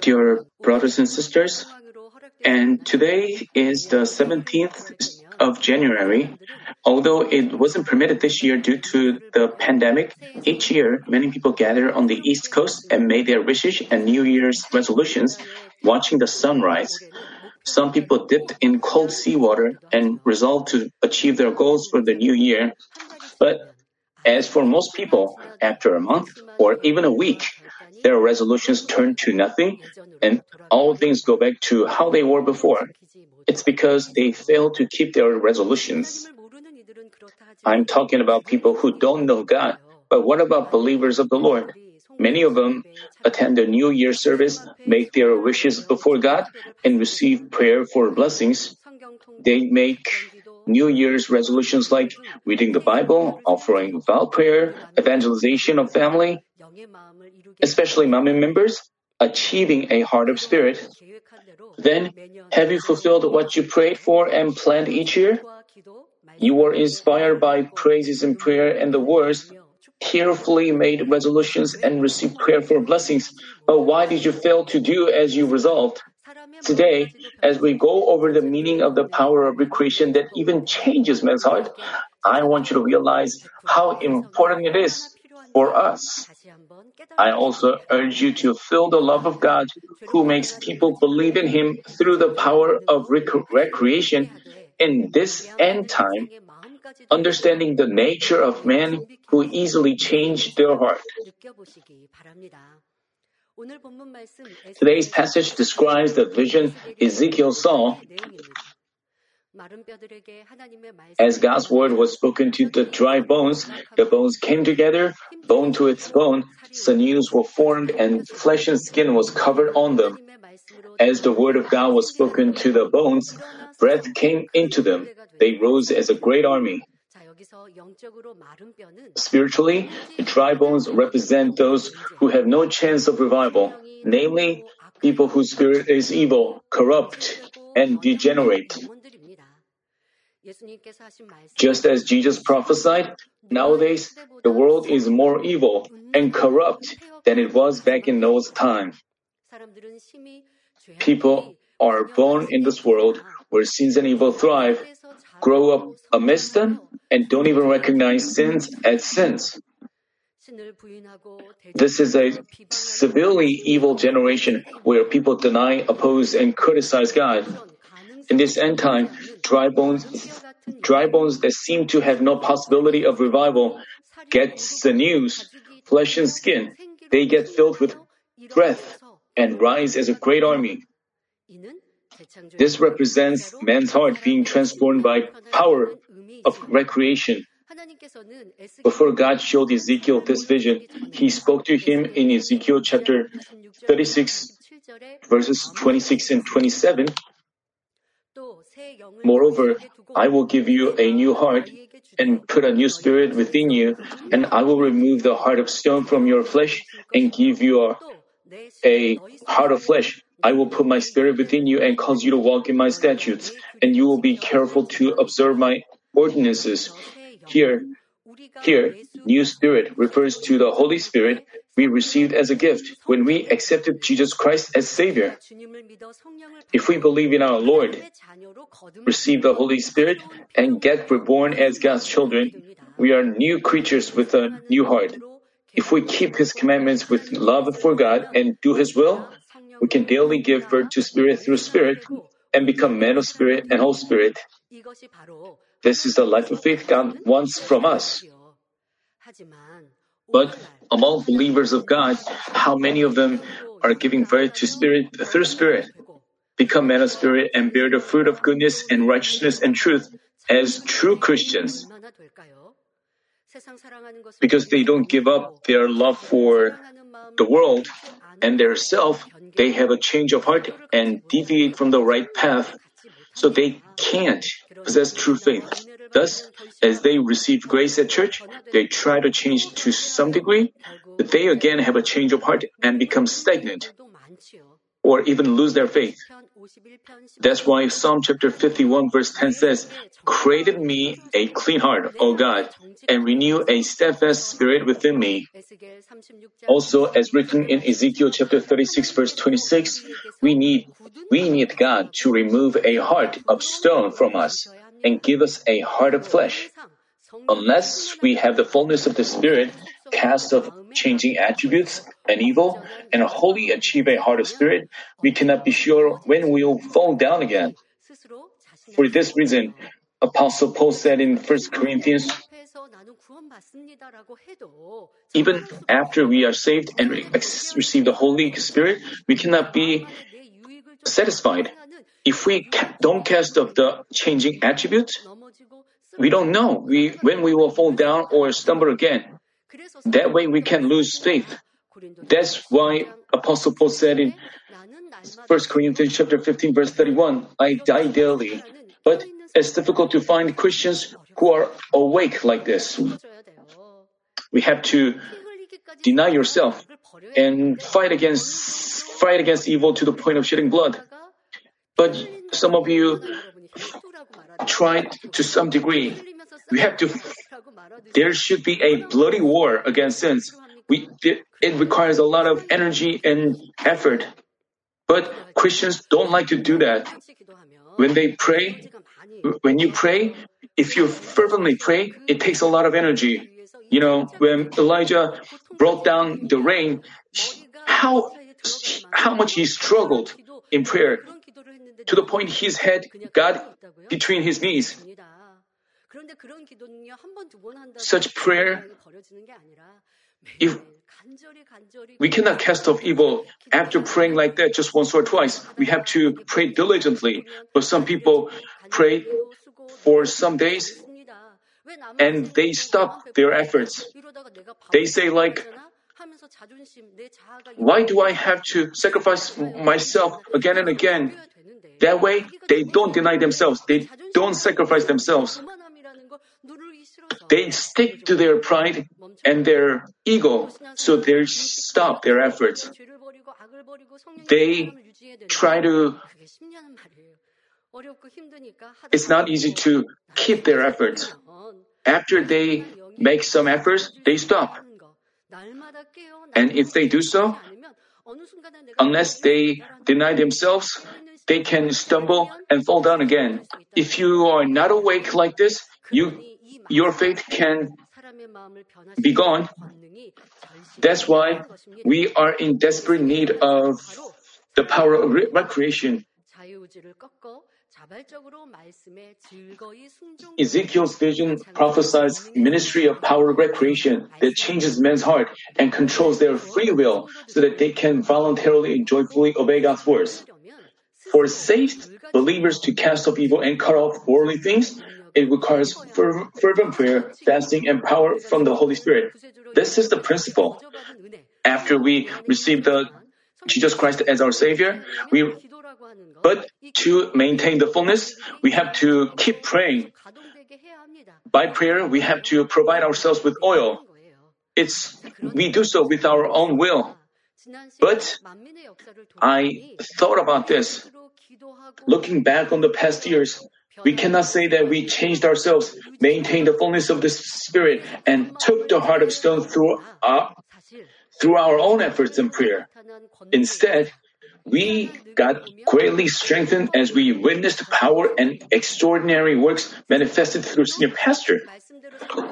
Dear brothers and sisters, and today is the 17th of January. Although it wasn't permitted this year due to the pandemic, each year many people gather on the East Coast and made their wishes and New Year's resolutions watching the sunrise. Some people dipped in cold seawater and resolved to achieve their goals for the new year. But as for most people, after a month or even a week, their resolutions turn to nothing and all things go back to how they were before. It's because they fail to keep their resolutions. I'm talking about people who don't know God, but what about believers of the Lord? Many of them attend the New Year service, make their wishes before God, and receive prayer for blessings. They make New Year's resolutions like reading the Bible, offering vow prayer, evangelization of family, especially Manmin members, achieving a heart of spirit. Then, have you fulfilled what you prayed for and planned each year? You were inspired by praises and prayer and the words, carefully made resolutions and received prayer for blessings. But why did you fail to do as you resolved? Today, as we go over the meaning of the power of recreation that even changes man's heart, I want you to realize how important it is for us. I also urge you to feel the love of God who makes people believe in Him through the power of rec- recreation in this end time, understanding the nature of men who easily change their heart. Today's passage describes the vision Ezekiel saw as God's word was spoken to the dry bones, the bones came together, bone to its bone, sinews were formed, and flesh and skin was covered on them. As the word of God was spoken to the bones, breath came into them. They rose as a great army. Spiritually, the dry bones represent those who have no chance of revival, namely, people whose spirit is evil, corrupt, and degenerate. Just as Jesus prophesied, nowadays the world is more evil and corrupt than it was back in Noah's time. People are born in this world where sins and evil thrive, grow up amidst them, and don't even recognize sins as sins. This is a severely evil generation where people deny, oppose, and criticize God. In this end time, dry bones, dry bones that seem to have no possibility of revival gets the news. flesh and skin. They get filled with breath and rise as a great army. This represents man's heart being transformed by power of recreation. Before God showed Ezekiel this vision, he spoke to him in Ezekiel chapter 36, verses 26 and 27. Moreover, I will give you a new heart and put a new spirit within you, and I will remove the heart of stone from your flesh and give you a, a heart of flesh. I will put my spirit within you and cause you to walk in my statutes, and you will be careful to observe my ordinances. Here, here, new spirit refers to the Holy Spirit we received as a gift when we accepted Jesus Christ as Savior. If we believe in our Lord, receive the Holy Spirit, and get reborn as God's children, we are new creatures with a new heart. If we keep His commandments with love for God and do His will, we can daily give birth to Spirit through Spirit and become men of Spirit and whole Spirit. This is the life of faith God wants from us. But among believers of God, how many of them are giving birth to Spirit through Spirit? Become men of Spirit and bear the fruit of goodness and righteousness and truth as true Christians. Because they don't give up their love for the world and their self, they have a change of heart and deviate from the right path, so they can't possess true faith. Thus, as they receive grace at church, they try to change to some degree, but they again have a change of heart and become stagnant, or even lose their faith. That's why Psalm chapter 51 verse 10 says, Create in me a clean heart, O God, and renew a steadfast spirit within me. Also, as written in Ezekiel chapter 36 verse 26, we need, we need God to remove a heart of stone from us and give us a heart of flesh. Unless we have the fullness of the Spirit, cast of changing attributes and evil, and wholly achieve a heart of spirit, we cannot be sure when we will fall down again. For this reason, Apostle Paul said in 1 Corinthians, even after we are saved and receive the Holy Spirit, we cannot be satisfied. If we don't cast the changing attributes, we don't know we, when we will fall down or stumble again. That way we can lose faith. That's why Apostle Paul said in 1 Corinthians chapter 15 verse 31, I die daily. But it's difficult to find Christians who are awake like this. We have to deny yourself and fight against fight against evil to the point of shedding blood. But some of you tried to some degree. We have to there should be a bloody war against sins. We, it requires a lot of energy and effort. But Christians don't like to do that. When they pray, when you pray, if you fervently pray, it takes a lot of energy. You know, when Elijah brought down the rain, how, how much he struggled in prayer to the point his head got between his knees. Such prayer, if we cannot cast off evil after praying like that just once or twice. We have to pray diligently. But some people pray for some days and they stop their efforts. They say like, why do I have to sacrifice myself again and again? That way, they don't deny themselves. They don't sacrifice themselves. They stick to their pride and their ego, so they stop their efforts. They try to. It's not easy to keep their efforts. After they make some efforts, they stop. And if they do so, unless they deny themselves, they can stumble and fall down again. If you are not awake like this, you your faith can be gone. That's why we are in desperate need of the power of recreation. Ezekiel's vision prophesies ministry of power recreation that changes men's heart and controls their free will so that they can voluntarily and joyfully obey God's words. For saved believers to cast off evil and cut off worldly things, it requires fervent prayer, fasting, and power from the Holy Spirit. This is the principle. After we receive the Jesus Christ as our Savior, we but to maintain the fullness, we have to keep praying. By prayer, we have to provide ourselves with oil. It's we do so with our own will. But I thought about this. Looking back on the past years, we cannot say that we changed ourselves, maintained the fullness of the Spirit, and took the heart of stone through uh, our, through our own efforts and prayer. Instead, we got greatly strengthened as we witnessed power and extraordinary works manifested through senior pastor.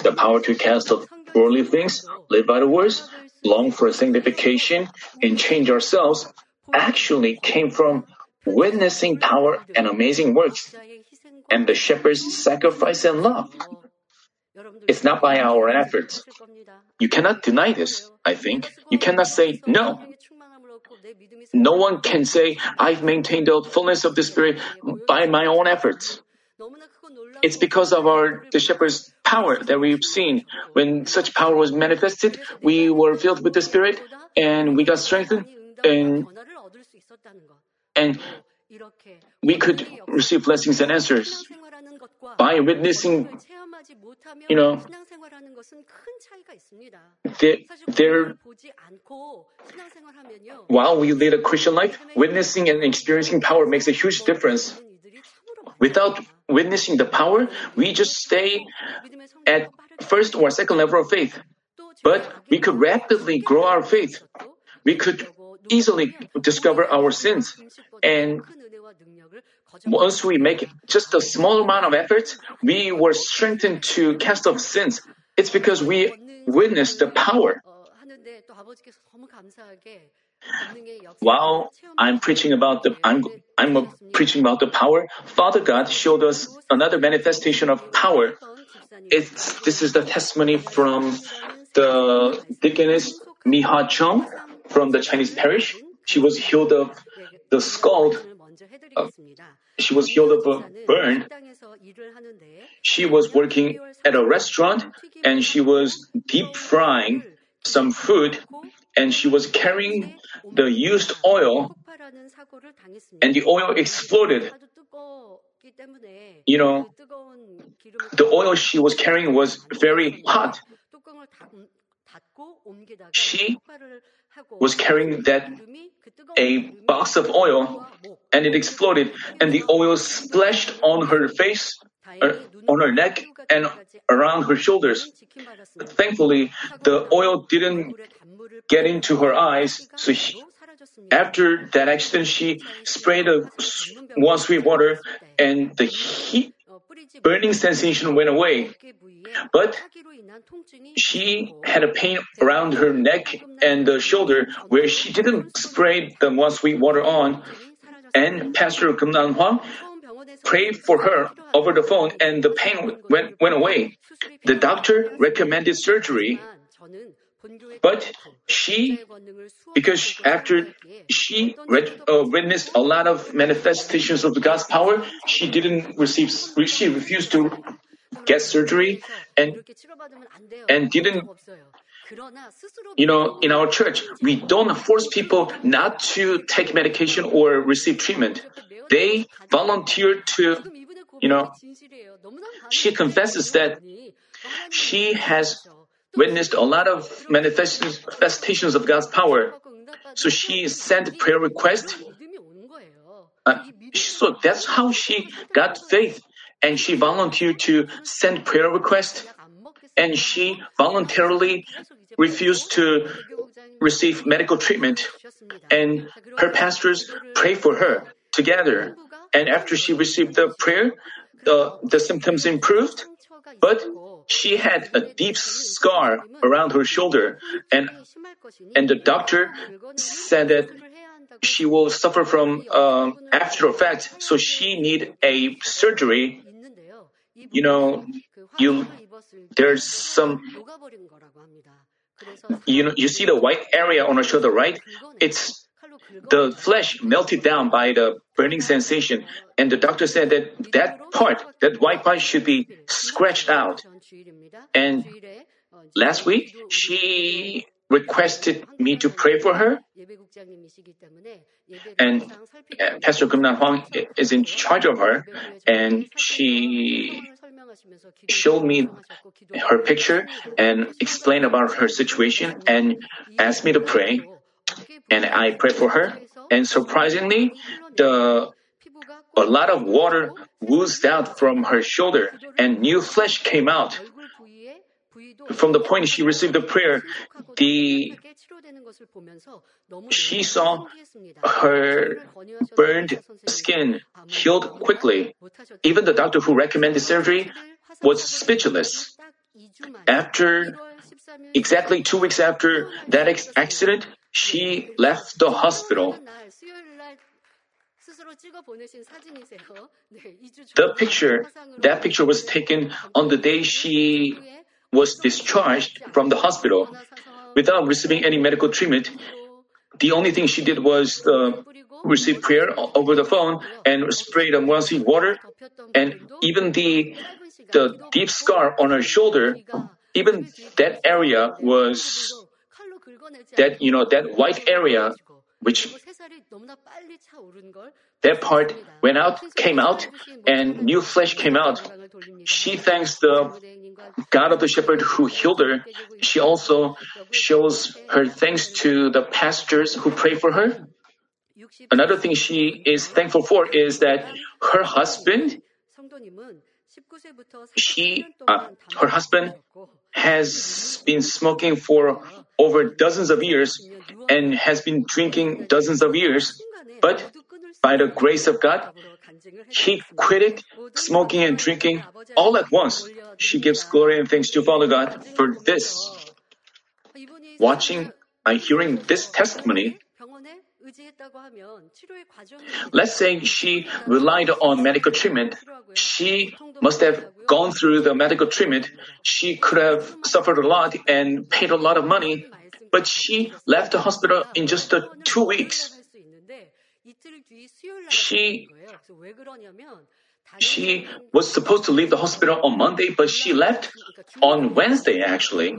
The power to cast off worldly things, live by the words, long for sanctification, and change ourselves actually came from witnessing power and amazing works and the shepherd's sacrifice and love. It's not by our efforts. You cannot deny this, I think. You cannot say no. No one can say, I've maintained the fullness of the Spirit by my own efforts. It's because of our the shepherd's power that we've seen. When such power was manifested, we were filled with the Spirit and we got strengthened and and we could receive blessings and answers by witnessing, you know, there, while we lead a Christian life, witnessing and experiencing power makes a huge difference. Without witnessing the power, we just stay at first or second level of faith. But we could rapidly grow our faith. We could easily discover our sins. And once we make just a small amount of effort, we were strengthened to cast off sins. It's because we witnessed the power. While I'm preaching about the I'm I'm preaching about the power, Father God showed us another manifestation of power. It's this is the testimony from the deaconess Miha Chung from the Chinese parish. She was healed of the scald. Uh, she was healed of a burn. She was working at a restaurant and she was deep frying some food and she was carrying the used oil and the oil exploded. You know, the oil she was carrying was very hot. She was carrying that a box of oil and it exploded and the oil splashed on her face, uh, on her neck and around her shoulders. Thankfully, the oil didn't get into her eyes, so he, after that accident, she sprayed a Muan sweet water and the heat burning sensation went away. But she had a pain around her neck and the shoulder where she didn't spray the Muan sweet water on. And Pastor Kumnan Hwang prayed for her over the phone and the pain went, went away. The doctor recommended surgery. But she, because after she read, uh, witnessed a lot of manifestations of God's power, she didn't receive, she refused to get surgery and, and didn't, you know, in our church, we don't force people not to take medication or receive treatment. They volunteer to, you know, she confesses that she has witnessed a lot of manifestations of God's power. So she sent prayer request. Uh, so that's how she got faith, and she volunteered to send prayer request, and she voluntarily refused to receive medical treatment, and her pastors prayed for her together. And after she received the prayer, the, the symptoms improved, but she had a deep scar around her shoulder, and and the doctor said that she will suffer from uh, after effects, so she need a surgery. You know, you there's some. You know, you see the white area on her shoulder, right? It's the flesh melted down by the burning sensation, and the doctor said that that part, that white part, should be scratched out. And last week, she requested me to pray for her. And uh, Pastor Gumnan Huang is in charge of her, and she showed me her picture and explained about her situation and asked me to pray and I prayed for her. And surprisingly, the a lot of water oozed out from her shoulder, and new flesh came out. From the point she received the prayer, the she saw her burned skin healed quickly. Even the doctor who recommended surgery was speechless. After exactly two weeks after that accident, she left the hospital. The picture, that picture was taken on the day she was discharged from the hospital without receiving any medical treatment. The only thing she did was uh, receive prayer over the phone and spray the mossy water, and even the the deep scar on her shoulder, even that area was that you know that white area which that part went out, came out, and new flesh came out. She thanks the God of the shepherd who healed her. She also shows her thanks to the pastors who pray for her. Another thing she is thankful for is that her husband, she, uh, her husband has been smoking for over dozens of years and has been drinking dozens of years, but by the grace of God, he quitted smoking and drinking all at once. She gives glory and thanks to Father God for this. Watching and hearing this testimony, Let's say she relied on medical treatment. She must have gone through the medical treatment. She could have suffered a lot and paid a lot of money, but she left the hospital in just two weeks. She she was supposed to leave the hospital on Monday, but she left on Wednesday actually.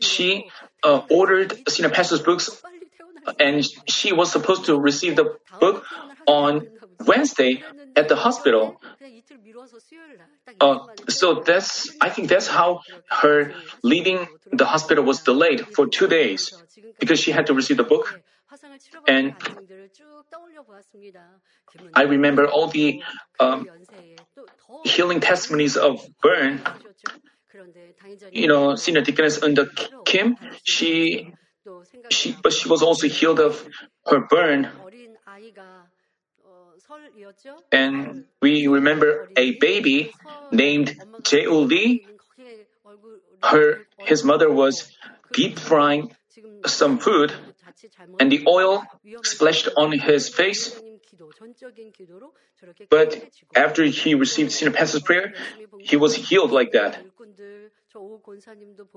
She uh, ordered senior pastor's books, and she was supposed to receive the book on Wednesday at the hospital. Uh, so that's, I think that's how her leaving the hospital was delayed for two days because she had to receive the book. And I remember all the um, healing testimonies of Burn you know, senior deaconess under Kim, she, she, but she was also healed of her burn. And we remember a baby named Jae Lee. Her, his mother was deep frying some food, and the oil splashed on his face. But after he received senior pastor's prayer, he was healed like that.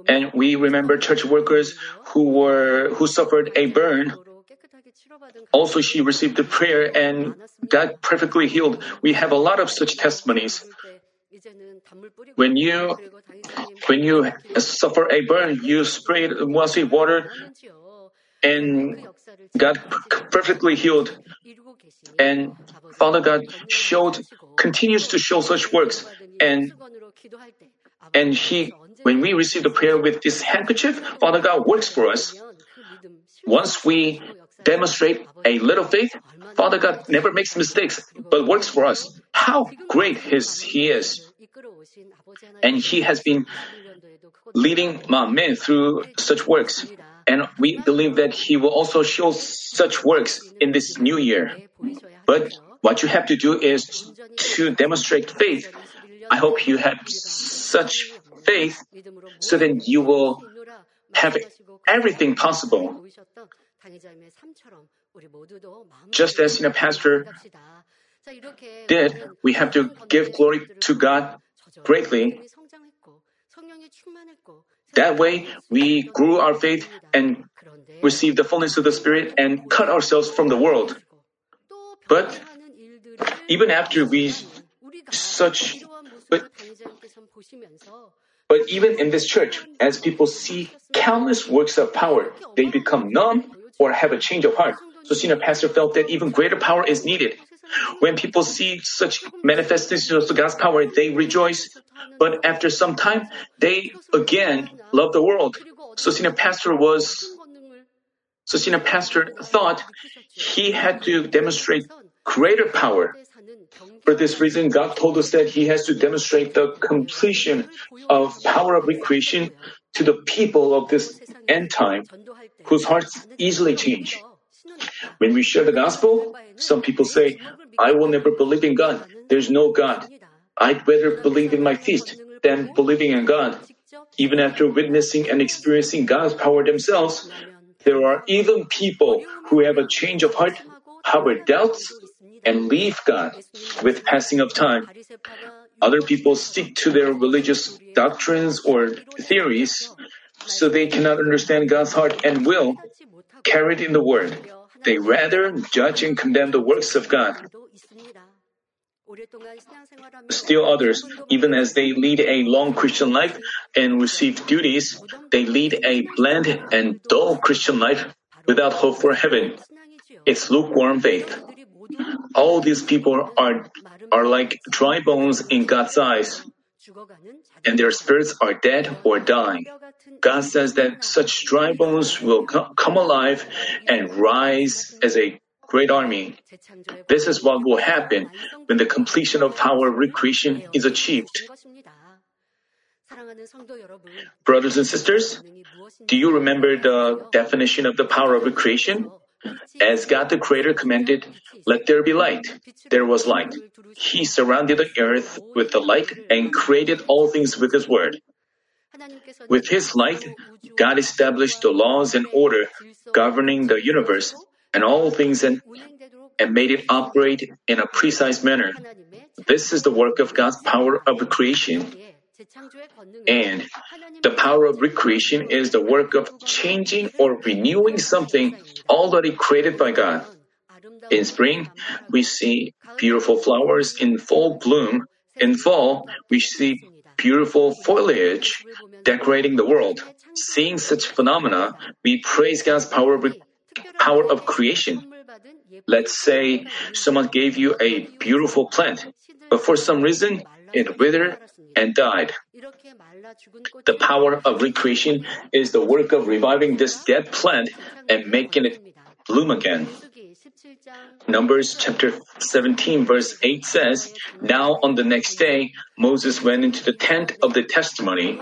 And we remember church workers who were who suffered a burn. Also, she received the prayer and got perfectly healed. We have a lot of such testimonies. When you when you suffer a burn, you spray sweet water and got perfectly healed. And Father God showed continues to show such works and and he when we receive the prayer with this handkerchief, Father God works for us. Once we demonstrate a little faith, Father God never makes mistakes, but works for us. How great his, He is. And He has been leading Manmin through such works. And we believe that He will also show such works in this new year. But what you have to do is to demonstrate faith. I hope you have such faith so then you will have everything possible. Just as in a pastor did, we have to give glory to God greatly. That way, we grew our faith and received the fullness of the Spirit and cut ourselves from the world. But even after we such, but but even in this church, as people see countless works of power, they become numb or have a change of heart. So senior pastor felt that even greater power is needed. When people see such manifestations of God's power, they rejoice. But after some time, they again love the world. So senior pastor was, so senior pastor thought he had to demonstrate greater power. For this reason, God told us that He has to demonstrate the completion of power of recreation to the people of this end time, whose hearts easily change. When we share the gospel, some people say, I will never believe in God. There's no God. I'd rather believe in my feast than believing in God. Even after witnessing and experiencing God's power themselves, there are even people who have a change of heart, harbor doubts, and leave God with passing of time. Other people stick to their religious doctrines or theories so they cannot understand God's heart and will carried in the Word. They rather judge and condemn the works of God. Still others, even as they lead a long Christian life and receive duties, they lead a bland and dull Christian life without hope for heaven. It's lukewarm faith. All these people are, are like dry bones in God's eyes, and their spirits are dead or dying. God says that such dry bones will come alive and rise as a great army. This is what will happen when the completion of power recreation is achieved. Brothers and sisters, do you remember the definition of the power of recreation? As God the Creator commanded, let there be light. There was light. He surrounded the earth with the light and created all things with His word. With His light, God established the laws and order governing the universe and all things and, and made it operate in a precise manner. This is the work of God's power of creation. And the power of recreation is the work of changing or renewing something already created by God. In spring, we see beautiful flowers in full bloom. In fall, we see beautiful foliage decorating the world. Seeing such phenomena, we praise God's power of, power of creation. Let's say someone gave you a beautiful plant, but for some reason it withered and died. The power of recreation is the work of reviving this dead plant and making it bloom again. Numbers chapter 17 verse 8 says, Now on the next day, Moses went into the tent of the testimony,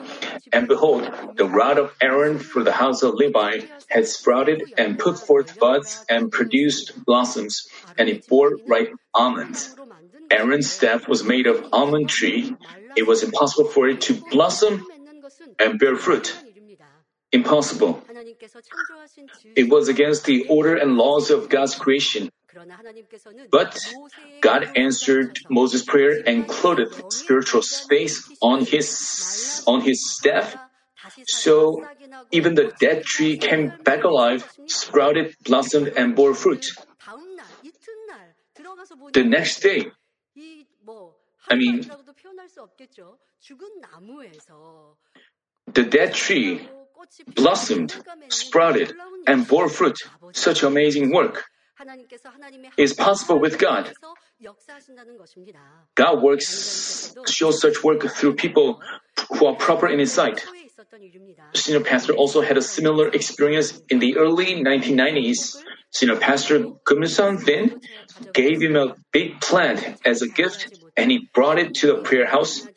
and behold, the rod of Aaron for the house of Levi had sprouted and put forth buds and produced blossoms, and it bore ripe almonds. Aaron's staff was made of almond tree. It was impossible for it to blossom and bear fruit. Impossible. It was against the order and laws of God's creation. But God answered Moses' prayer and clothed spiritual space on his on his staff. So even the dead tree came back alive, sprouted, blossomed, and bore fruit. The next day, I mean, the dead tree blossomed, sprouted, and bore fruit. Such amazing work is possible with God. God works, shows such work through people who are proper in His sight. Senior pastor also had a similar experience in the early 1990s. Senior pastor Kumsan Thin gave him a big plant as a gift and he brought it to the prayer house.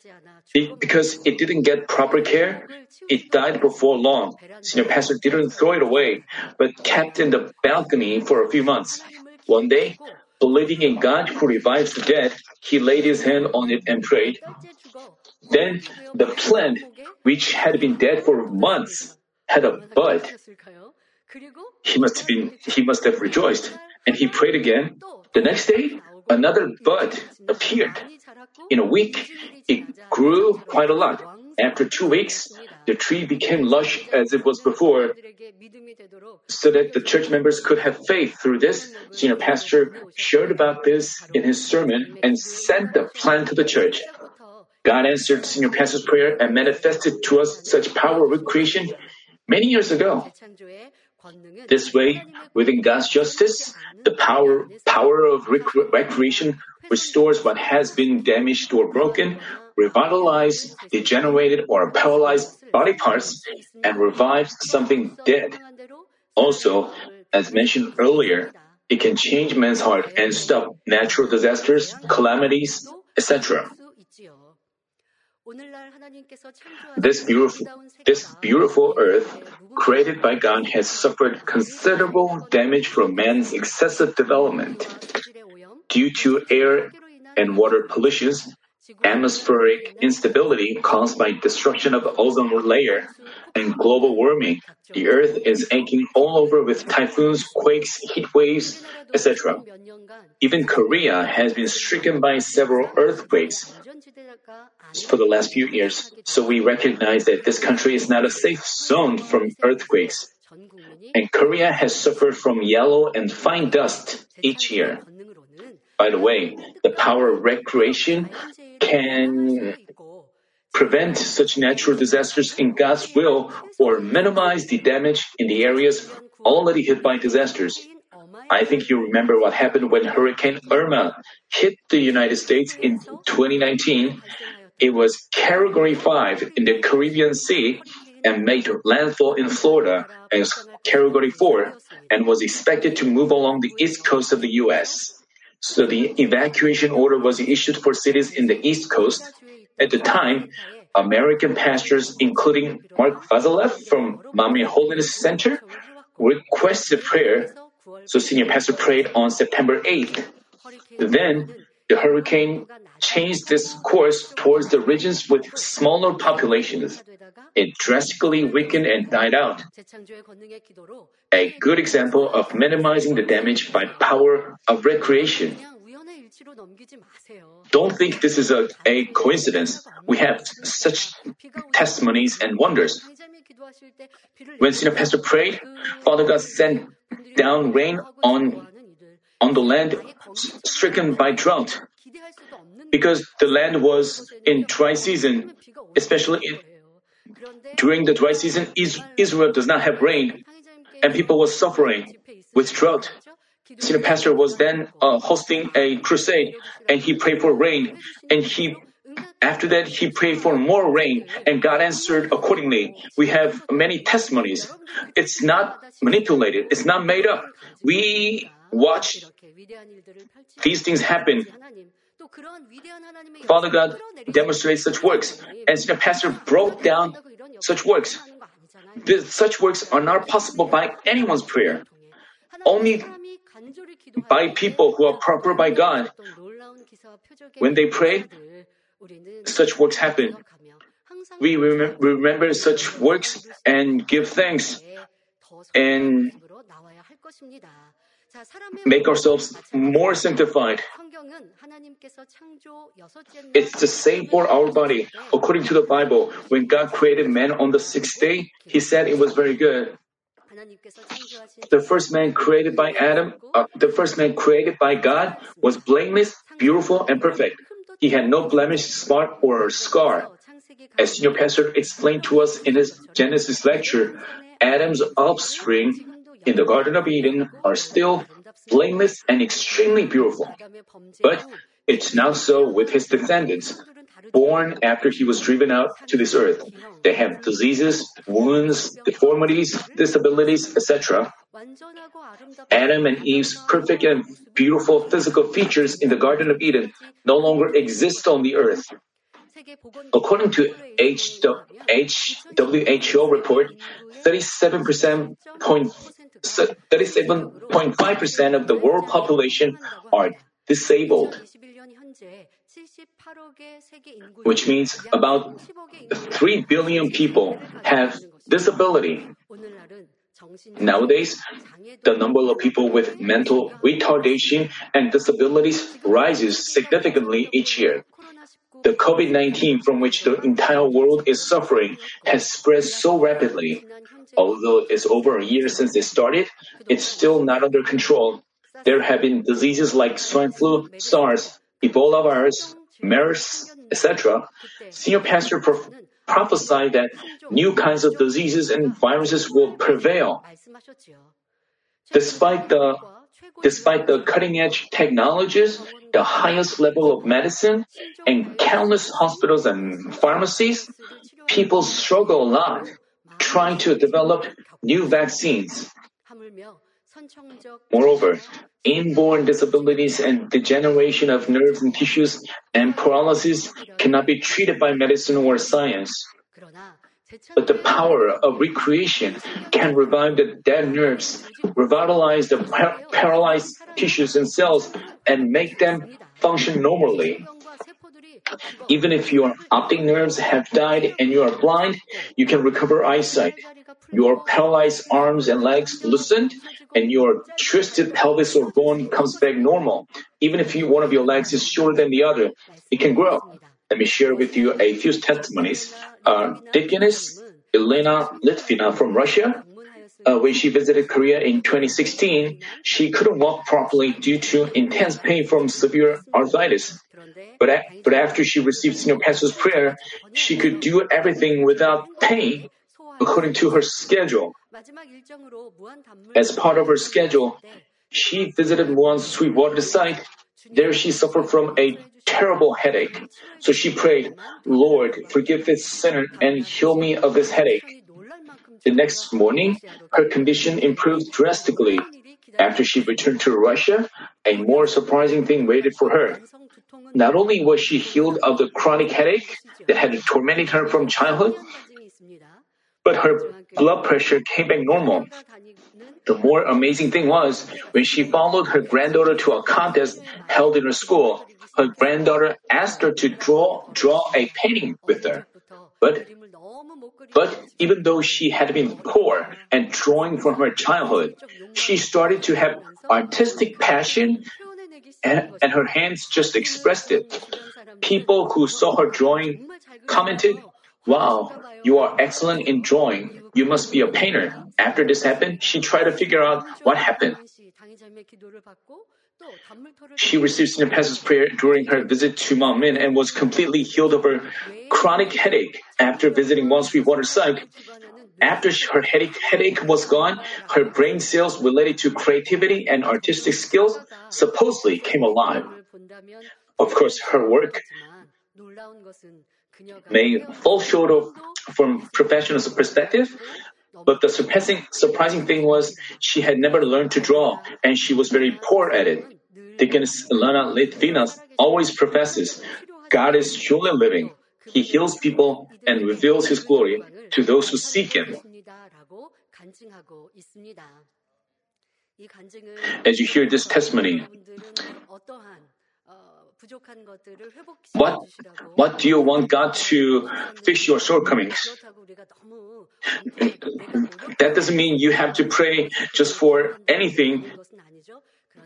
Because it didn't get proper care, it died before long. Senior pastor didn't throw it away, but kept in the balcony for a few months. One day, believing in God who revives the dead, he laid his hand on it and prayed. Then the plant, which had been dead for months, had a bud. He must have been, he must have rejoiced, and he prayed again. The next day, another bud appeared. In a week, it grew quite a lot. After two weeks, the tree became lush as it was before. So that the church members could have faith through this, senior pastor shared about this in his sermon and sent the plant to the church. God answered senior pastor's prayer and manifested to us such power of creation many years ago. This way, within God's justice, the power, power of rec- recreation restores what has been damaged or broken, revitalizes degenerated or paralyzed body parts, and revives something dead. Also, as mentioned earlier, it can change man's heart and stop natural disasters, calamities, etc. This beautiful, this beautiful earth created by God has suffered considerable damage from man's excessive development. Due to air and water pollutions, atmospheric instability caused by destruction of ozone layer, and global warming, the earth is aching all over with typhoons, quakes, heat waves, etc. Even Korea has been stricken by several earthquakes for the last few years, so we recognize that this country is not a safe zone from earthquakes. And Korea has suffered from yellow and fine dust each year. By the way, the power of recreation can prevent such natural disasters in God's will or minimize the damage in the areas already hit by disasters. I think you remember what happened when Hurricane Irma hit the United States in 2019. It was Category 5 in the Caribbean Sea and made landfall in Florida as Category 4 and was expected to move along the east coast of the U.S. So the evacuation order was issued for cities in the east coast. At the time, American pastors, including Mark Vazalev from Manmin Holiness Center, requested prayer so senior pastor prayed on September 8th. Then the hurricane changed its course towards the regions with smaller populations. It drastically weakened and died out. A good example of minimizing the damage by power of recreation. Don't think this is a, a coincidence. We have such testimonies and wonders. When Senior Pastor prayed, Father God sent down rain on, on the land stricken by drought. Because the land was in dry season, especially in, during the dry season, Israel does not have rain, and people were suffering with drought. Senior pastor was then uh, hosting a crusade, and he prayed for rain, and he after that, he prayed for more rain, and God answered accordingly. We have many testimonies. It's not manipulated, it's not made up. We watch these things happen. Father God demonstrates such works, and the pastor broke down such works. This, such works are not possible by anyone's prayer. Only by people who are proper by God. When they pray, such works happen. We remember such works and give thanks and make ourselves more sanctified. It's the same for our body. According to the Bible, when God created man on the sixth day, He said it was very good. The first man created by Adam, uh, the first man created by God was blameless, beautiful, and perfect. He had no blemish, spot, or scar. As senior pastor explained to us in his Genesis lecture, Adam's offspring in the Garden of Eden are still blameless and extremely beautiful. But it's not so with his descendants, born after he was driven out to this earth. They have diseases, wounds, deformities, disabilities, etc. Adam and Eve's perfect and beautiful physical features in the Garden of Eden no longer exist on the earth. According to WHO report, 37%, 37.5% of the world population are disabled, which means about 3 billion people have disability. Nowadays, the number of people with mental retardation and disabilities rises significantly each year. The COVID-19 from which the entire world is suffering has spread so rapidly. Although it's over a year since it started, it's still not under control. There have been diseases like swine flu, SARS, Ebola virus, MERS, etc. Senior pastor prof- prophesied that new kinds of diseases and viruses will prevail. Despite the Despite the cutting edge technologies, the highest level of medicine, and countless hospitals and pharmacies, people struggle a lot trying to develop new vaccines. Moreover, inborn disabilities and degeneration of nerves and tissues and paralysis cannot be treated by medicine or science. But the power of recreation can revive the dead nerves, revitalize the par- paralyzed tissues and cells, and make them function normally. Even if your optic nerves have died and you are blind, you can recover eyesight. Your paralyzed arms and legs loosened, and your twisted pelvis or bone comes back normal. Even if you, one of your legs is shorter than the other, it can grow. Let me share with you a few testimonies. Uh, Deaconess Elena Litvina from Russia, uh, when she visited Korea in 2016, she couldn't walk properly due to intense pain from severe arthritis. But, a- but after she received senior pastor's prayer, she could do everything without pain. According to her schedule. As part of her schedule, she visited Muan's Sweetwater site. There she suffered from a terrible headache. So she prayed, Lord, forgive this sinner and heal me of this headache. The next morning, her condition improved drastically. After she returned to Russia, a more surprising thing waited for her. Not only was she healed of the chronic headache that had tormented her from childhood, but her blood pressure came back normal. The more amazing thing was when she followed her granddaughter to a contest held in her school, her granddaughter asked her to draw draw a painting with her. But but even though she had been poor and drawing from her childhood, she started to have artistic passion and, and her hands just expressed it. People who saw her drawing commented, Wow, you are excellent in drawing. You must be a painter. After this happened, she tried to figure out what happened. She received Senior Pastor's prayer during her visit to Manmin and was completely healed of her chronic headache after visiting Muan Sweet Water site. After her headache, headache was gone, her brain cells related to creativity and artistic skills supposedly came alive. Of course, her work may fall short of from professional perspective, but the surprising, surprising thing was she had never learned to draw and she was very poor at it. Deaconess Lana Litvinas always professes, God is surely living. He heals people and reveals His glory to those who seek Him. As you hear this testimony, what, what do you want God to fix your shortcomings? That doesn't mean you have to pray just for anything,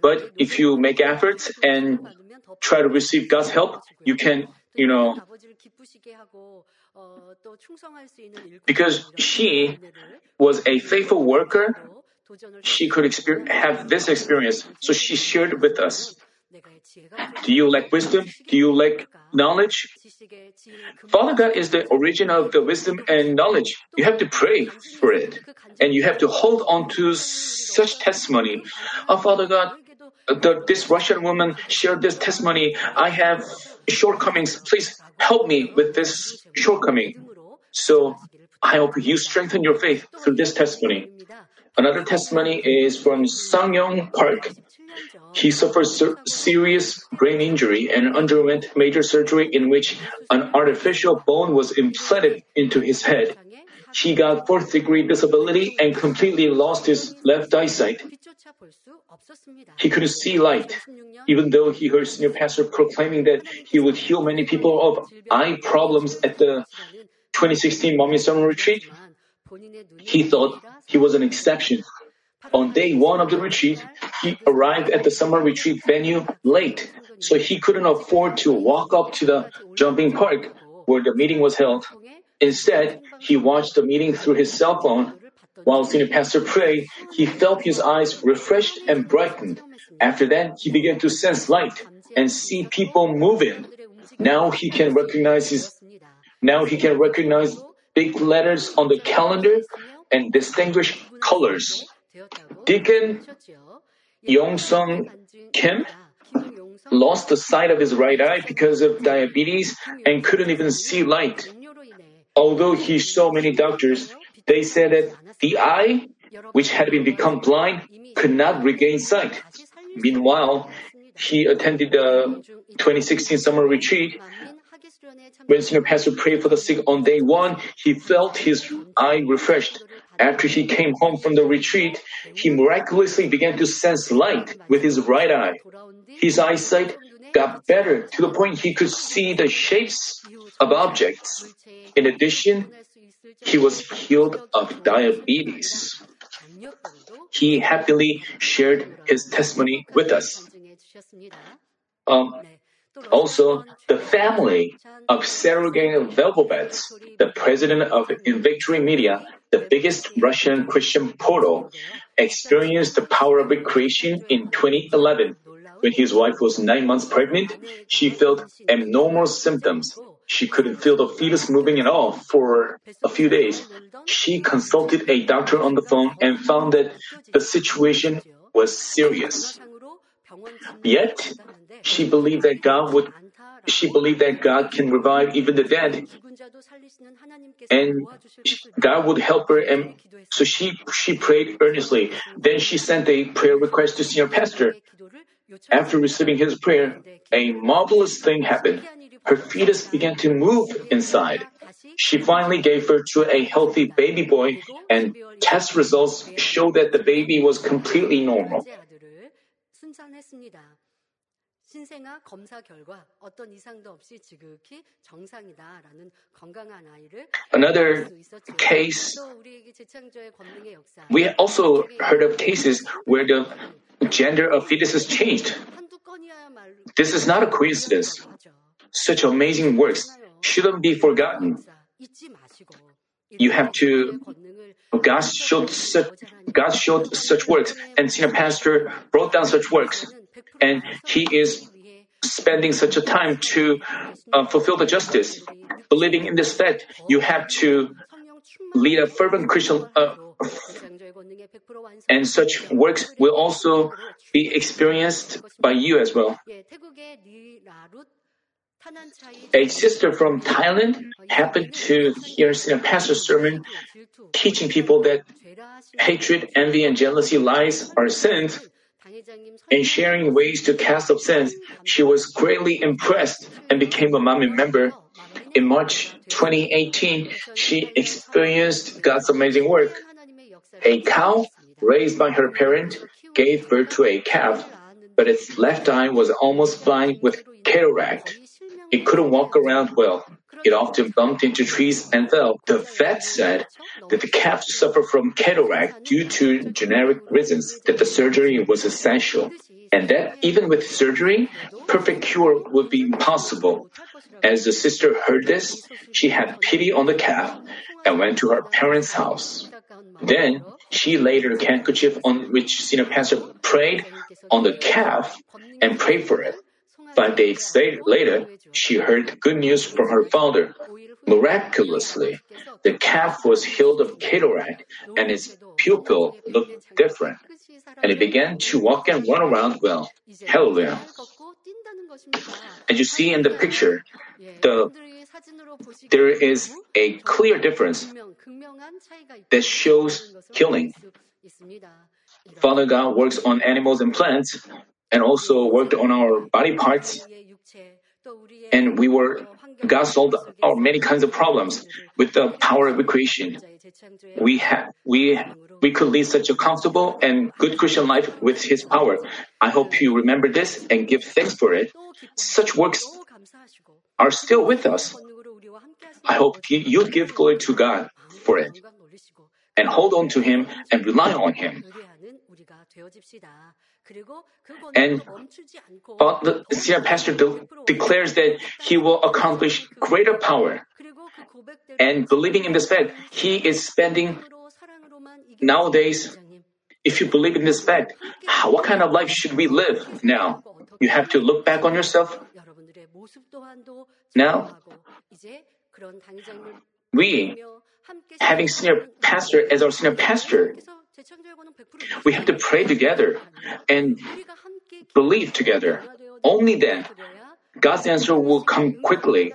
but if you make efforts and try to receive God's help, you can, you know, because she was a faithful worker, she could exper- have this experience, so she shared with us. Do you lack wisdom? Do you lack knowledge? Father God is the origin of the wisdom and knowledge. You have to pray for it. And you have to hold on to such testimony. Oh, Father God, uh, the, this Russian woman shared this testimony. I have shortcomings. Please help me with this shortcoming. So I hope you strengthen your faith through this testimony. Another testimony is from Sangyong Park. He suffered serious brain injury and underwent major surgery in which an artificial bone was implanted into his head. He got fourth degree disability and completely lost his left eyesight. He couldn't see light, even though he heard senior pastor proclaiming that he would heal many people of eye problems at the 2016 Manmin Summer Retreat. He thought he was an exception. On day one of the retreat, he arrived at the summer retreat venue late, so he couldn't afford to walk up to the jumping park where the meeting was held. Instead, he watched the meeting through his cell phone. While senior pastor prayed, he felt his eyes refreshed and brightened. After that, he began to sense light and see people moving. Now he can recognize his now he can recognize big letters on the calendar and distinguish colors. Deacon Yongsung Kim lost the sight of his right eye because of diabetes and couldn't even see light. Although he saw many doctors, they said that the eye, which had been become blind, could not regain sight. Meanwhile, he attended the 2016 summer retreat. When senior pastor prayed for the sick on day one, he felt his eye refreshed after he came home from the retreat, he miraculously began to sense light with his right eye. His eyesight got better to the point he could see the shapes of objects. In addition, he was healed of diabetes. He happily shared his testimony with us. Um, also, the family of Sergei Velvovets, the president of Invictory Media, the biggest Russian Christian portal, experienced the power of recreation in 2011. When his wife was nine months pregnant, she felt abnormal symptoms. she couldn't feel the fetus moving at all for a few days. She consulted a doctor on the phone and found that the situation was serious. Yet, she believed that God would she believed that God can revive even the dead and God would help her and so she she prayed earnestly. Then she sent a prayer request to senior pastor. After receiving his prayer, a marvelous thing happened. Her fetus began to move inside. She finally gave birth to a healthy baby boy, and test results show that the baby was completely normal. 신생아 검사 결과 어떤 이상도 없이 지극히 정상이다라는 건강한 아이를 Another case we also heard of cases where the gender of fetuses changed. This is not a coincidence. Such amazing works shouldn't be forgotten. You have to God showed such God showed such works and senior pastor brought down such works and he is spending such a time to uh, fulfill the justice. Believing in this fact, you have to lead a fervent Christian, uh, and such works will also be experienced by you as well. A sister from Thailand happened to hear a pastor's sermon teaching people that hatred, envy, and jealousy, lies are sins in sharing ways to cast off sins, she was greatly impressed and became a Manmin member. In March 2018, she experienced God's amazing work. A cow raised by her parent gave birth to a calf, but its left eye was almost blind with cataract. It couldn't walk around well. It often bumped into trees and fell. The vet said that the calf suffered from cataract due to generic reasons, that the surgery was essential, and that even with surgery, perfect cure would be impossible. As the sister heard this, she had pity on the calf and went to her parents' house. Then she laid her handkerchief on which senior pastor prayed on the calf and prayed for it. Five days later, she heard good news from her father. Miraculously, the calf was healed of cataract and its pupil looked different, and it began to walk and run around well. Hallelujah. As you see in the picture, the, there is a clear difference that shows healing. Father God works on animals and plants, and also worked on our body parts. And we were, God solved our many kinds of problems with the power of creation. We have, we, we could lead such a comfortable and good Christian life with His power. I hope you remember this and give thanks for it. Such works are still with us. I hope you give glory to God for it and hold on to Him and rely on Him. And uh, the senior pastor de- declares that he will accomplish greater power. And believing in this fact, he is spending nowadays. If you believe in this fact, how, what kind of life should we live now? You have to look back on yourself. Now, we, having senior pastor as our senior pastor, we have to pray together and believe together. Only then, God's answer will come quickly,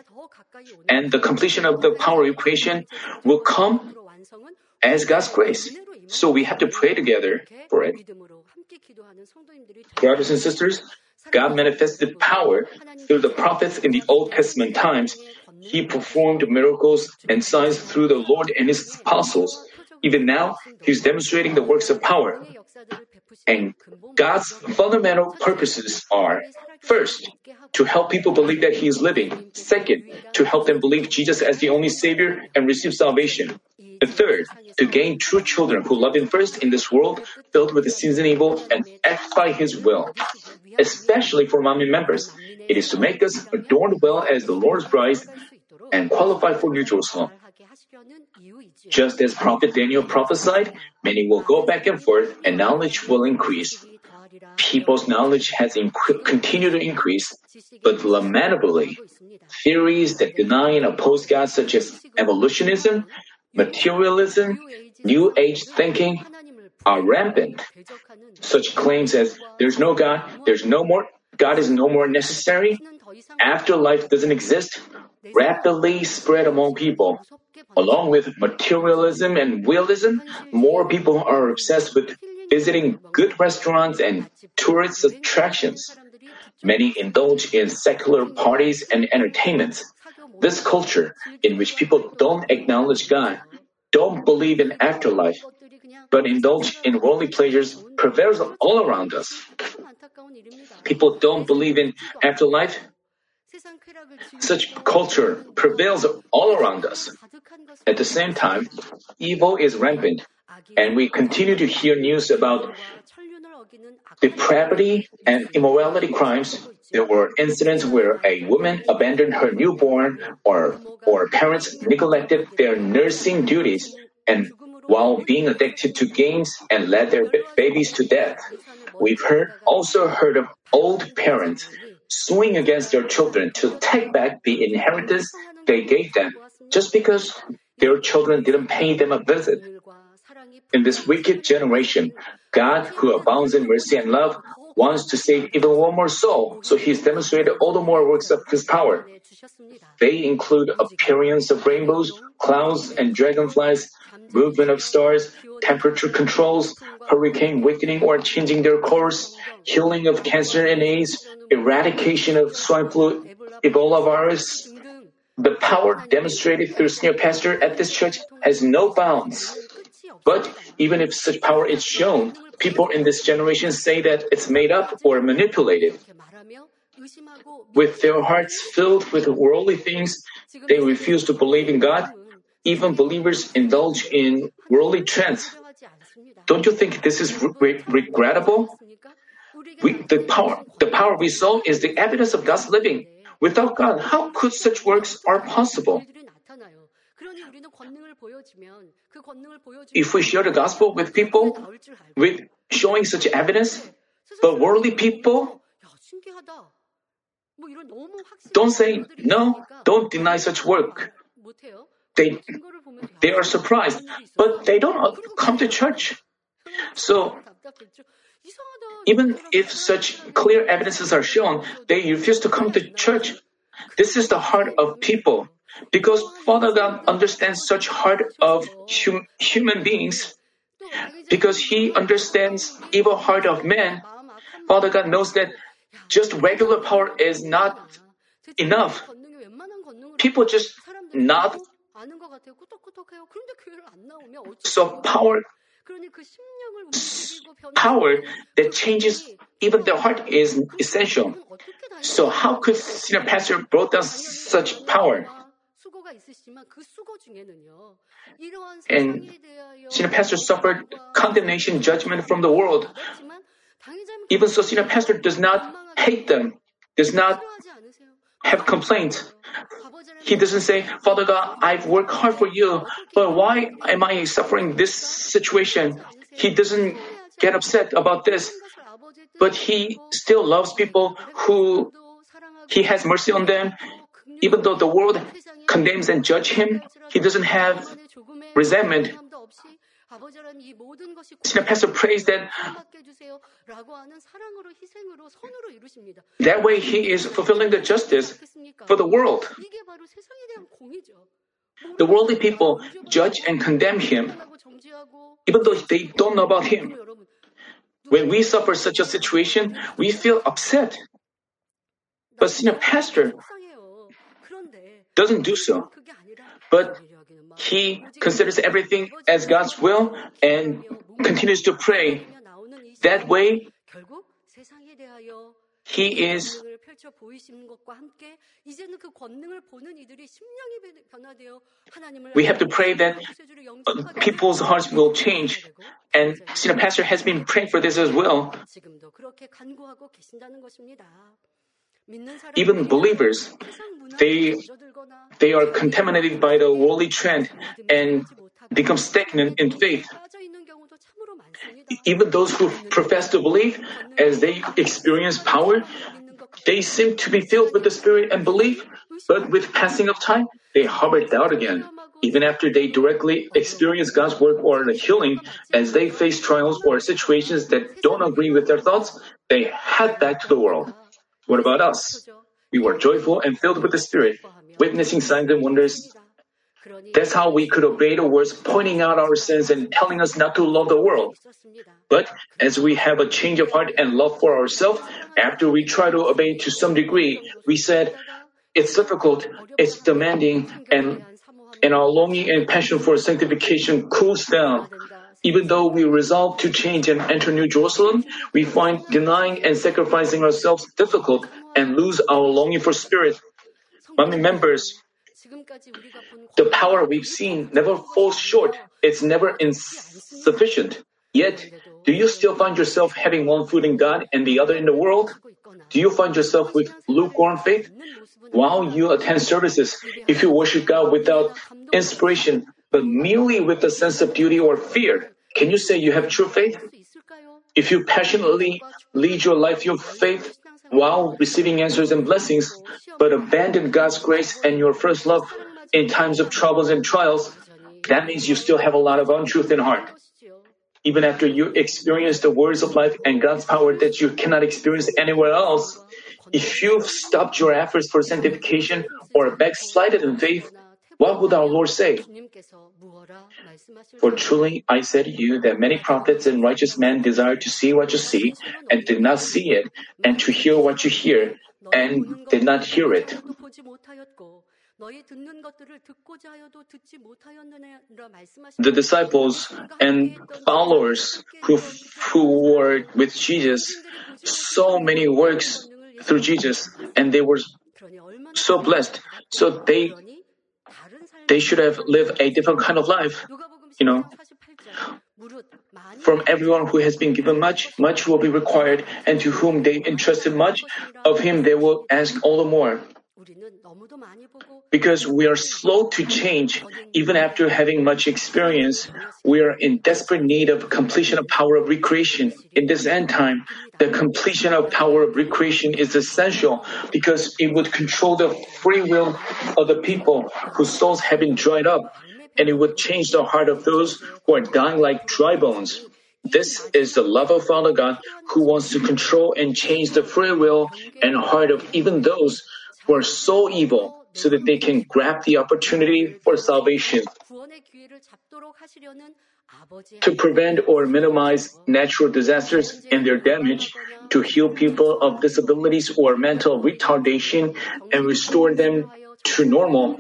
and the completion of the power equation will come as God's grace. So we have to pray together for it. Brothers and sisters, God manifested power through the prophets in the Old Testament times. He performed miracles and signs through the Lord and His apostles. Even now, He's demonstrating the works of power. And God's fundamental purposes are first, to help people believe that He is living. Second, to help them believe Jesus as the only Savior and receive salvation. The third, to gain true children who love Him first in this world filled with the sins and evil and act by His will. Especially for Manmin members, it is to make us adorned well as the Lord's bride and qualified for New Jerusalem. Just as Prophet Daniel prophesied, many will go back and forth and knowledge will increase. people's knowledge has inc- continued to increase, but lamentably, theories that deny and oppose God, such as evolutionism, materialism, New Age thinking, are rampant. Such claims as there's no God, there's no more, God is no more necessary, afterlife doesn't exist, rapidly spread among people. Along with materialism and realism, more people are obsessed with visiting good restaurants and tourist attractions. Many indulge in secular parties and entertainments. This culture, in which people don't acknowledge God, don't believe in afterlife, but indulge in worldly pleasures, prevails all around us. People don't believe in afterlife. Such culture prevails all around us. At the same time, evil is rampant, and we continue to hear news about depravity and immorality crimes. There were incidents where a woman abandoned her newborn or, or parents neglected their nursing duties and while being addicted to games and led their babies to death. We've heard, also heard of old parents suing against their children to take back the inheritance they gave them just because their children didn't pay them a visit. In this wicked generation, God, who abounds in mercy and love, wants to save even one more soul, so He's demonstrated all the more works of His power. They include appearance of rainbows, clouds, and dragonflies, movement of stars, temperature controls, hurricane weakening or changing their course, healing of cancer and AIDS, eradication of swine flu, Ebola virus. The power demonstrated through senior pastor at this church has no bounds. But even if such power is shown, people in this generation say that it's made up or manipulated. With their hearts filled with worldly things, they refuse to believe in God. Even believers indulge in worldly trends. Don't you think this is re- regrettable? We, the power, the power we saw is the evidence of God's living. Without God, how could such works are possible? If we share the gospel with people, with showing such evidence, but worldly people don't say no, don't deny such work. They, they are surprised, but they don't come to church. So, even if such clear evidences are shown, they refuse to come to church. This is the heart of people. Because Father God understands such heart of hum, human beings. Because He understands evil heart of man, Father God knows that just regular power is not enough. People just not so power power that changes even the heart is essential. So how could senior pastor brought down such power? And senior pastor suffered condemnation judgment from the world. Even so, senior pastor does not hate them, does not have complaints. He doesn't say, Father God, I've worked hard for you, but why am I suffering this situation? He doesn't get upset about this, but he still loves people who he has mercy on them. Even though the world condemns and judge him, he doesn't have resentment. Senior pastor prays that that way he is fulfilling the justice for the world. The worldly people judge and condemn him, even though they don't know about him. When we suffer such a situation, we feel upset. But senior pastor doesn't do so. But he considers everything as God's will and continues to pray. That way, he is we have to pray that uh, people's hearts will change. And Senior Pastor has been praying for this as well. Even believers, they, they are contaminated by the worldly trend and become stagnant in faith. Even those who profess to believe, as they experience power, they seem to be filled with the Spirit and belief, but with passing of time, they harbor doubt again. Even after they directly experience God's work or the healing, as they face trials or situations that don't agree with their thoughts, they head back to the world. What about us? We were joyful and filled with the Spirit, witnessing signs and wonders. That's how we could obey the words pointing out our sins and telling us not to love the world. But as we have a change of heart and love for ourselves, after we try to obey to some degree, we said, it's difficult, it's demanding, and, and our longing and passion for sanctification cools down. Even though we resolve to change and enter New Jerusalem, we find denying and sacrificing ourselves difficult and lose our longing for spirit. Manmin members, the power we've seen never falls short. It's never insufficient. Yet, do you still find yourself having one foot in God and the other in the world? Do you find yourself with lukewarm faith? While you attend services, if you worship God without inspiration, but merely with a sense of duty or fear, can you say you have true faith? If you passionately lead your life of faith while receiving answers and blessings, but abandon God's grace and your first love in times of troubles and trials, that means you still have a lot of untruth in heart. Even after you experience the words of life and God's power that you cannot experience anywhere else, if you've stopped your efforts for sanctification or backslided in faith, what would our Lord say? For truly I say to you that many prophets and righteous men desire to see what you see and did not see it, and to hear what you hear and did not hear it. The disciples and followers who, who were with Jesus saw so many works through Jesus and they were so blessed. So they they should have lived a different kind of life. You know, from everyone who has been given much, much will be required, and to whom they entrusted much, of him they will ask all the more. Because we are slow to change, even after having much experience, we are in desperate need of completion of power of recreation. In this end time, the completion of power of recreation is essential because it would control the free will of the people whose souls have been dried up, and it would change the heart of those who are dying like dry bones. This is the love of Father God who wants to control and change the free will and heart of even those who are so evil so that they can grab the opportunity for salvation. To prevent or minimize natural disasters and their damage, to heal people of disabilities or mental retardation and restore them to normal,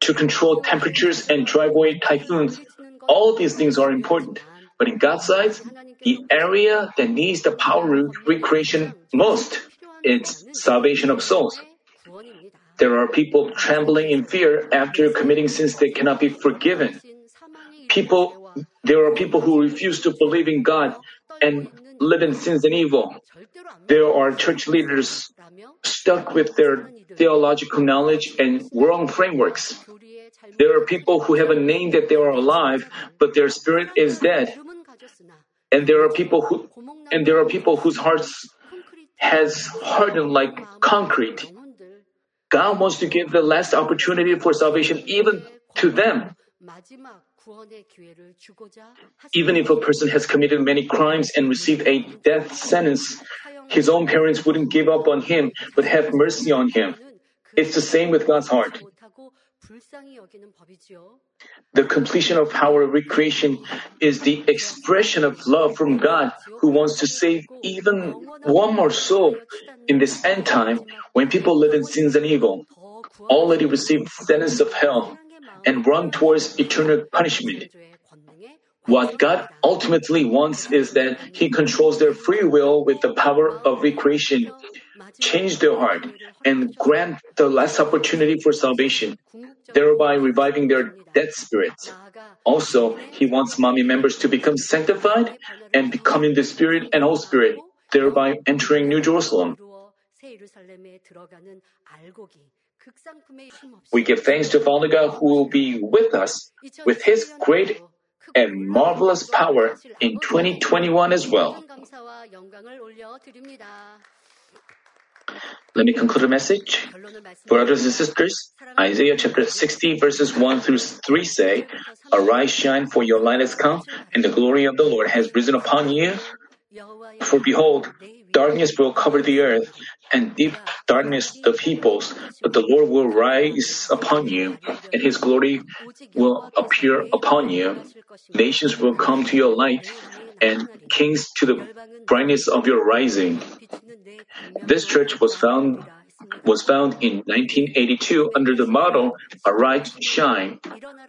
to control temperatures and drive away typhoons. All these things are important. But in God's eyes, the area that needs the power of recreation most is salvation of souls. There are people trembling in fear after committing sins that cannot be forgiven. People, there are people who refuse to believe in God and live in sins and evil. There are church leaders stuck with their theological knowledge and wrong frameworks. There are people who have a name that they are alive, but their spirit is dead. And there are people who, and there are people whose hearts has hardened like concrete. God wants to give the last opportunity for salvation even to them. Even if a person has committed many crimes and received a death sentence, his own parents wouldn't give up on him, but have mercy on him. It's the same with God's heart. The completion of power recreation is the expression of love from God who wants to save even one more soul in this end time when people live in sins and evil, already received sentence of hell, and run towards eternal punishment. What God ultimately wants is that He controls their free will with the power of recreation, change their heart, and grant the last opportunity for salvation, thereby reviving their dead spirits. Also, He wants Manmin members to become sanctified and become in the Spirit and Holy Spirit, thereby entering New Jerusalem. We give thanks to Father God who will be with us with His great and marvelous power in 2021 as well. Let me conclude the message. Brothers and sisters, Isaiah chapter 60 verses 1 through 3 say, Arise, shine, for your light has come, and the glory of the Lord has risen upon you. For behold, darkness will cover the earth, and deep darkness the peoples, but the Lord will rise upon you, and his glory will appear upon you. Nations will come to your light, and kings to the brightness of your rising. This church was found was found in 1982 under the motto Arise Shine.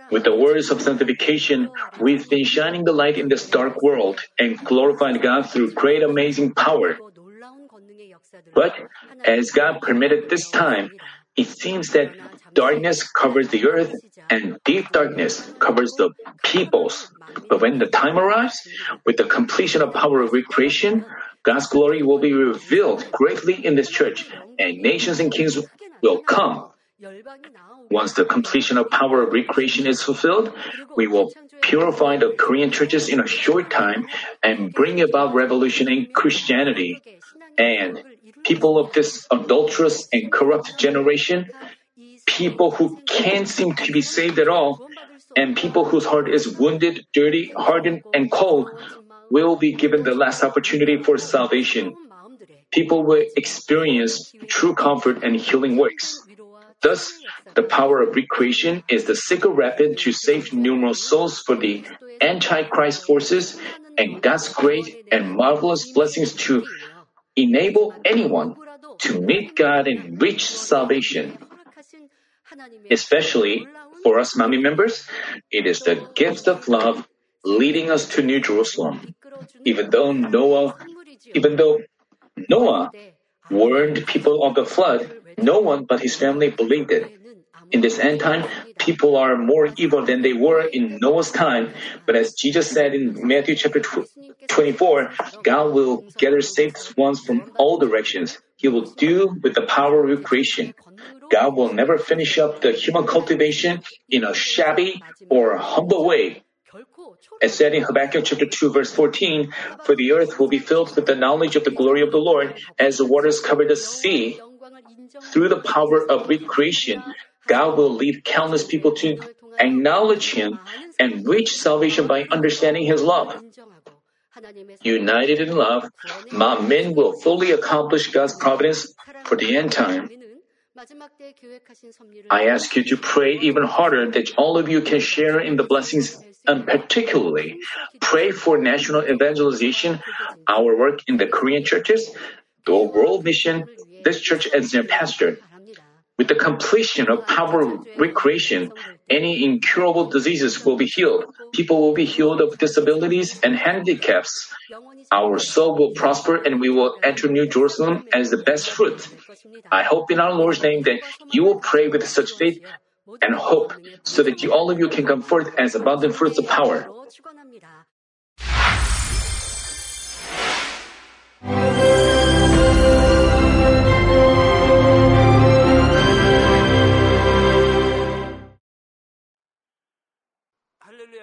With the words of sanctification, we've been shining the light in this dark world and glorifying God through great amazing power. But as God permitted this time, it seems that darkness covers the earth and deep darkness covers the peoples. But when the time arrives, with the completion of power of recreation, God's glory will be revealed greatly in this church, and nations and kings will come. Once the completion of power of recreation is fulfilled, we will purify the Korean churches in a short time and bring about revolution in Christianity. And people of this adulterous and corrupt generation, people who can't seem to be saved at all, and people whose heart is wounded, dirty, hardened, and cold will be given the last opportunity for salvation. People will experience true comfort and healing works. Thus, the power of recreation is the sickle rapid to save numerous souls for the Antichrist forces and God's great and marvelous blessings to enable anyone to meet God and reach salvation. Especially for us Manmin members, it is the gift of love leading us to New Jerusalem. Even though Noah, even though Noah warned people of the flood, no one but his family believed it. In this end time, people are more evil than they were in Noah's time. But as Jesus said in Matthew chapter 24, God will gather saved ones from all directions. He will do with the power of creation. God will never finish up the human cultivation in a shabby or humble way. As said in Habakkuk chapter 2 verse 14, for the earth will be filled with the knowledge of the glory of the Lord as the waters cover the sea. Through the power of recreation, God will lead countless people to acknowledge Him and reach salvation by understanding His love. United in love, Manmin will fully accomplish God's providence for the end time. I ask you to pray even harder that all of you can share in the blessings and particularly pray for national evangelization, our work in the Korean churches, the world mission, this church as their pastor. With the completion of power recreation, any incurable diseases will be healed. People will be healed of disabilities and handicaps. Our soul will prosper and we will enter New Jerusalem as the best fruit. I hope in our Lord's name that you will pray with such faith and hope so that you, all of you can come forth as abundant fruits of power.